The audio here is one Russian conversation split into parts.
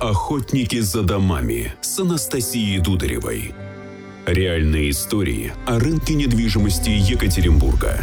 Охотники за домами с Анастасией Дударевой. Реальные истории о рынке недвижимости Екатеринбурга.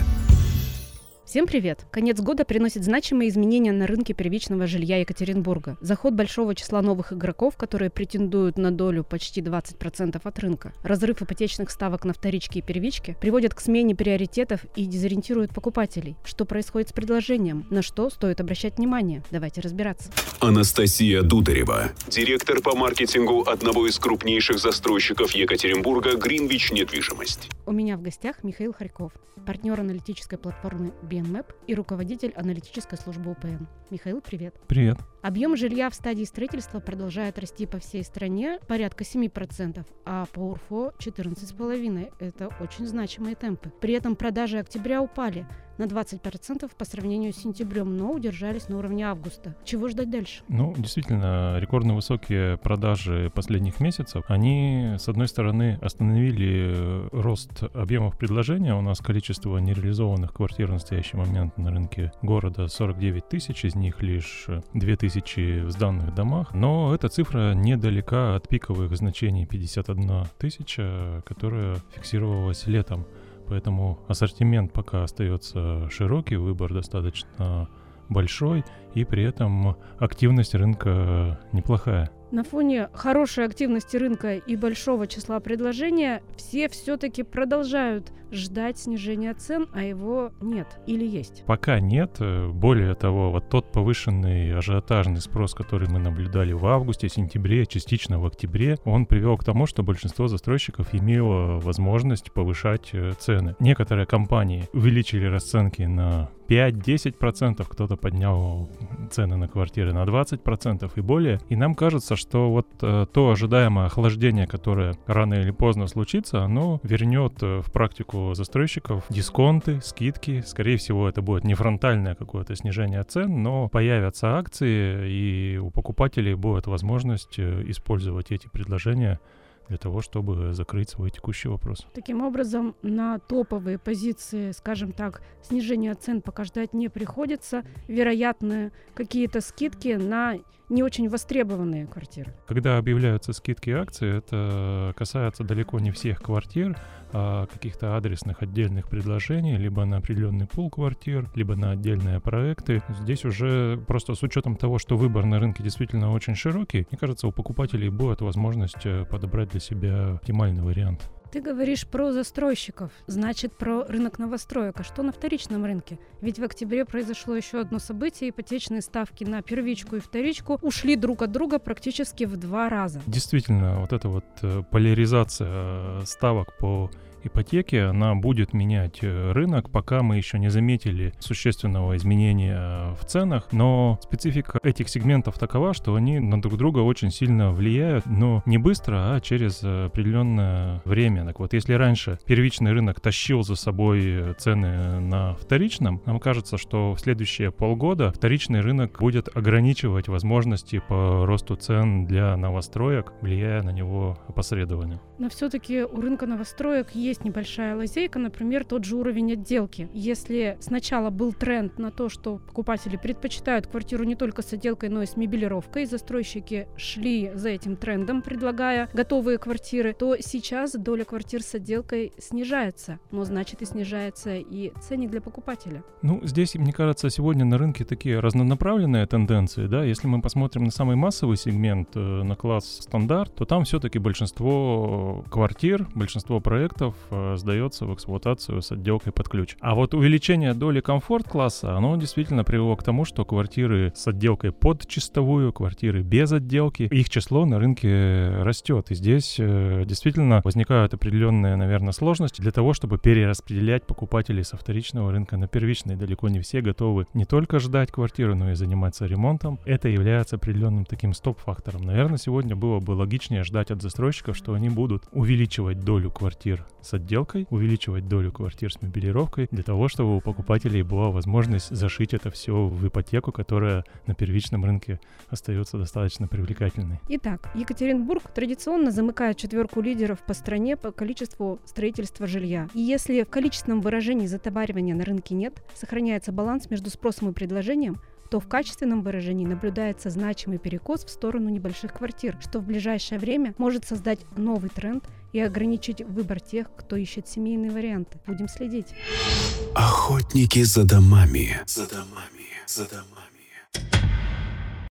Всем привет! Конец года приносит значимые изменения на рынке первичного жилья Екатеринбурга. Заход большого числа новых игроков, которые претендуют на долю почти 20% от рынка. Разрыв ипотечных ставок на вторички и первички приводит к смене приоритетов и дезориентирует покупателей. Что происходит с предложением? На что стоит обращать внимание? Давайте разбираться. Анастасия Дударева, директор по маркетингу одного из крупнейших застройщиков Екатеринбурга «Гринвич Недвижимость». У меня в гостях Михаил Харьков, партнер аналитической платформы BNMAP и руководитель аналитической службы УПН. Михаил, привет. Привет. Объем жилья в стадии строительства продолжает расти по всей стране порядка 7%, а по УРФО 14,5%. Это очень значимые темпы. При этом продажи октября упали на 20% по сравнению с сентябрем, но удержались на уровне августа. Чего ждать дальше? Ну, действительно, рекордно высокие продажи последних месяцев, они, с одной стороны, остановили э, рост объемов предложения. У нас количество нереализованных квартир в настоящий момент на рынке города 49 тысяч, из них лишь 2 тысячи в сданных домах. Но эта цифра недалека от пиковых значений 51 тысяча, которая фиксировалась летом. Поэтому ассортимент пока остается широкий, выбор достаточно большой, и при этом активность рынка неплохая. На фоне хорошей активности рынка и большого числа предложения все все-таки продолжают ждать снижения цен, а его нет или есть? Пока нет. Более того, вот тот повышенный ажиотажный спрос, который мы наблюдали в августе, сентябре, частично в октябре, он привел к тому, что большинство застройщиков имело возможность повышать э, цены. Некоторые компании увеличили расценки на 5-10%, кто-то поднял цены на квартиры на 20% и более. И нам кажется, что вот э, то ожидаемое охлаждение, которое рано или поздно случится, оно вернет э, в практику застройщиков дисконты, скидки. Скорее всего, это будет не фронтальное какое-то снижение цен, но появятся акции, и у покупателей будет возможность э, использовать эти предложения для того, чтобы закрыть свой текущий вопрос. Таким образом, на топовые позиции, скажем так, снижения цен пока ждать не приходится. Вероятно, какие-то скидки на не очень востребованные квартиры. Когда объявляются скидки и акции, это касается далеко не всех квартир, а каких-то адресных отдельных предложений, либо на определенный пул квартир, либо на отдельные проекты. Здесь уже просто с учетом того, что выбор на рынке действительно очень широкий, мне кажется, у покупателей будет возможность э, подобрать для себя оптимальный вариант. Ты говоришь про застройщиков, значит про рынок новостроек. А что на вторичном рынке? Ведь в октябре произошло еще одно событие. Ипотечные ставки на первичку и вторичку ушли друг от друга практически в два раза. Действительно, вот эта вот э, поляризация э, ставок по ипотеки, она будет менять э, рынок, пока мы еще не заметили существенного изменения в ценах, но специфика этих сегментов такова, что они на друг друга очень сильно влияют, но не быстро, а через определенное время. Так вот, если раньше первичный рынок тащил за собой цены на вторичном, нам кажется, что в следующие полгода вторичный рынок будет ограничивать возможности по росту цен для новостроек, влияя на него опосредованно. Но все-таки у рынка новостроек есть есть небольшая лазейка, например, тот же уровень отделки. Если сначала был тренд на то, что покупатели предпочитают квартиру не только с отделкой, но и с мебелировкой, застройщики шли за этим трендом, предлагая готовые квартиры, то сейчас доля квартир с отделкой снижается, но значит и снижается и ценник для покупателя. Ну, здесь, мне кажется, сегодня на рынке такие разнонаправленные тенденции, да, если мы посмотрим на самый массовый сегмент, э, на класс стандарт, то там все-таки большинство квартир, большинство проектов сдается в эксплуатацию с отделкой под ключ. А вот увеличение доли комфорт-класса, оно действительно привело к тому, что квартиры с отделкой под чистовую, квартиры без отделки, их число на рынке растет. И здесь э, действительно возникают определенные, наверное, сложности для того, чтобы перераспределять покупателей со вторичного рынка на первичный. Далеко не все готовы не только ждать квартиру, но и заниматься ремонтом. Это является определенным таким стоп-фактором. Наверное, сегодня было бы логичнее ждать от застройщиков, что они будут увеличивать долю квартир с отделкой, увеличивать долю квартир с мебелировкой, для того, чтобы у покупателей была возможность зашить это все в ипотеку, которая на первичном рынке остается достаточно привлекательной. Итак, Екатеринбург традиционно замыкает четверку лидеров по стране по количеству строительства жилья. И если в количественном выражении затоваривания на рынке нет, сохраняется баланс между спросом и предложением, то в качественном выражении наблюдается значимый перекос в сторону небольших квартир, что в ближайшее время может создать новый тренд и ограничить выбор тех, кто ищет семейные варианты. Будем следить. Охотники за домами. За домами. За домами.